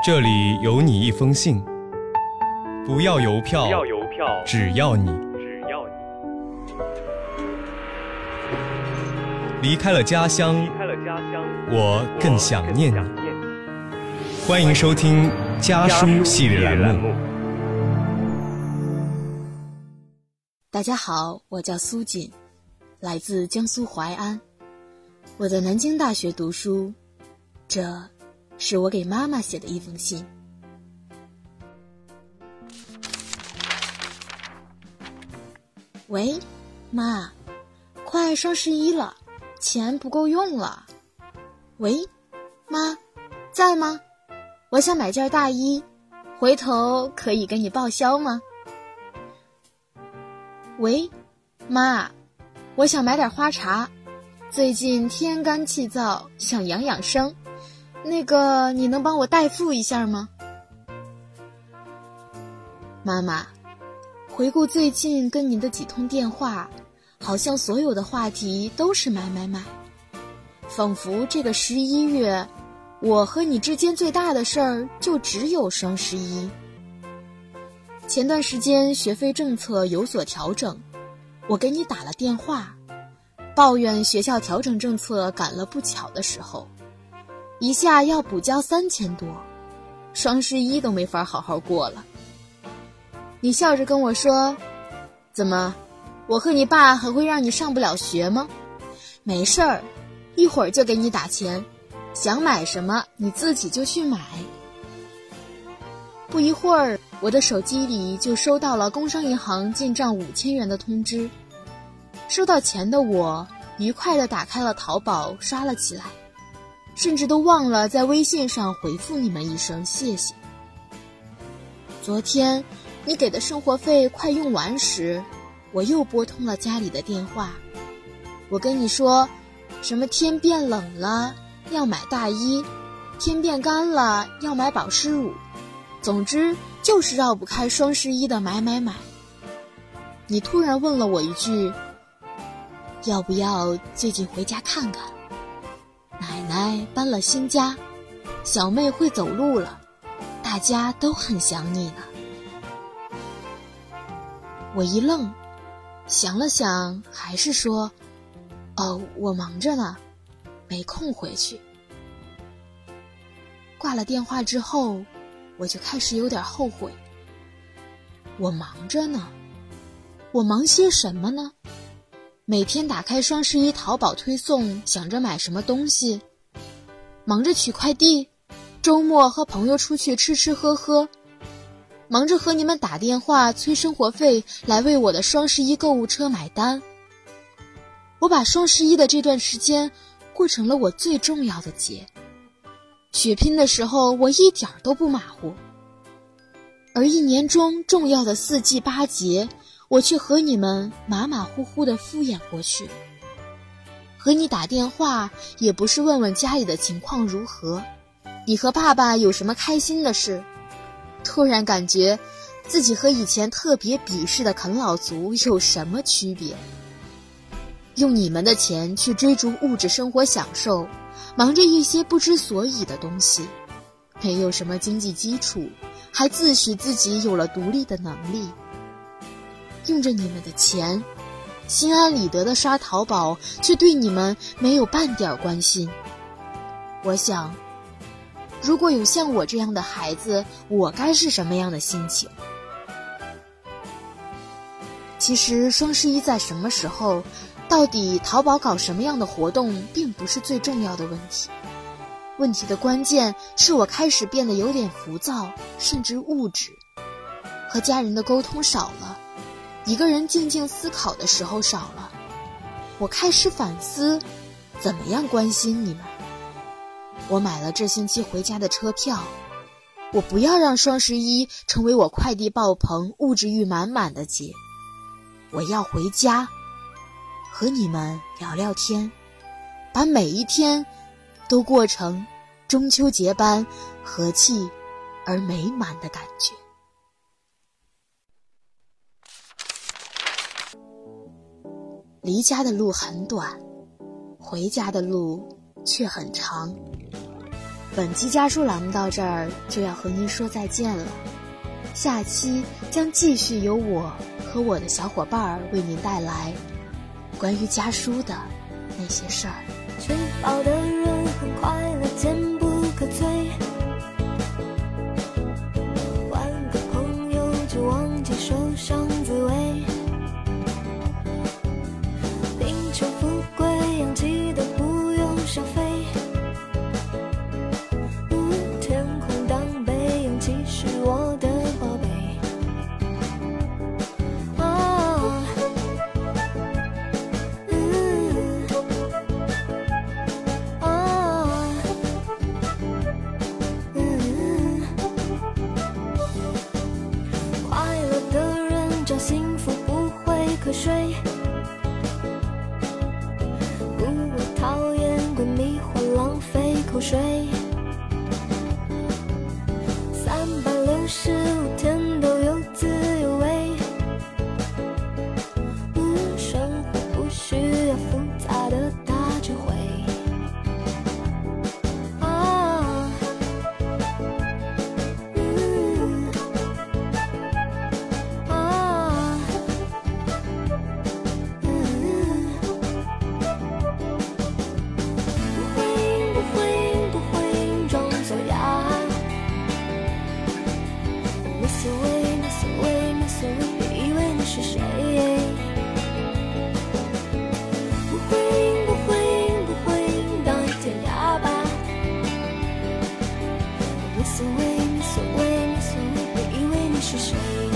这里有你一封信，不要邮票，不要邮票，只要你只要你离开了家乡，离开了家乡，我更想念你。我更想念你。欢迎收听家书系列栏目。大家好，我叫苏锦，来自江苏淮安。我在南京大学读书，这是我给妈妈写的一封信。喂，妈，快双十一了，钱不够用了。喂，妈，在吗？我想买件大衣，回头可以给你报销吗？喂，妈，我想买点花茶，最近天干气燥，想养养生，那个你能帮我代付一下吗？妈妈，回顾最近跟您的几通电话，好像所有的话题都是买买买，仿佛这个十一月，我和你之间最大的事儿就只有双十一。前段时间学费政策有所调整，我给你打了电话，抱怨学校调整政策赶了不巧的时候，一下要补交三千多，双十一都没法好好过了。你笑着跟我说：“怎么，我和你爸还会让你上不了学吗？没事儿，一会儿就给你打钱，想买什么你自己就去买。”不一会儿，我的手机里就收到了工商银行进账五千元的通知。收到钱的我，愉快地打开了淘宝，刷了起来，甚至都忘了在微信上回复你们一声谢谢。昨天，你给的生活费快用完时，我又拨通了家里的电话。我跟你说，什么天变冷了要买大衣，天变干了要买保湿乳。总之就是绕不开双十一的买买买。你突然问了我一句：“要不要最近回家看看？奶搬了新家，小妹会走路了，大家都很想你呢。”我一愣，想了想，还是说：“哦，我忙着呢，没空回去。”挂了电话之后。我就开始有点后悔。我忙着呢，我忙些什么呢？每天打开双十一淘宝推送，想着买什么东西；忙着取快递，周末和朋友出去吃吃喝喝；忙着和你们打电话催生活费来为我的双十一购物车买单。我把双十一的这段时间过成了我最重要的节。血拼的时候，我一点都不马虎；而一年中重要的四季八节，我却和你们马马虎虎的敷衍过去。和你打电话也不是问问家里的情况如何，你和爸爸有什么开心的事。突然感觉，自己和以前特别鄙视的啃老族有什么区别？用你们的钱去追逐物质生活享受。忙着一些不知所以的东西，没有什么经济基础，还自诩自己有了独立的能力。用着你们的钱，心安理得的刷淘宝，却对你们没有半点关心。我想，如果有像我这样的孩子，我该是什么样的心情？其实双十一在什么时候？到底淘宝搞什么样的活动，并不是最重要的问题。问题的关键是我开始变得有点浮躁，甚至物质，和家人的沟通少了，一个人静静思考的时候少了。我开始反思，怎么样关心你们。我买了这星期回家的车票，我不要让双十一成为我快递爆棚、物质欲满满的节。我要回家。和你们聊聊天，把每一天都过成中秋节般和气而美满的感觉。离家的路很短，回家的路却很长。本期家书栏目到这儿就要和您说再见了，下期将继续由我和我的小伙伴儿为您带来关于家书的那些事儿。会瞌睡。不，我讨厌闺蜜或浪费口水。三百六十所谓无所谓无所谓我以为你是谁。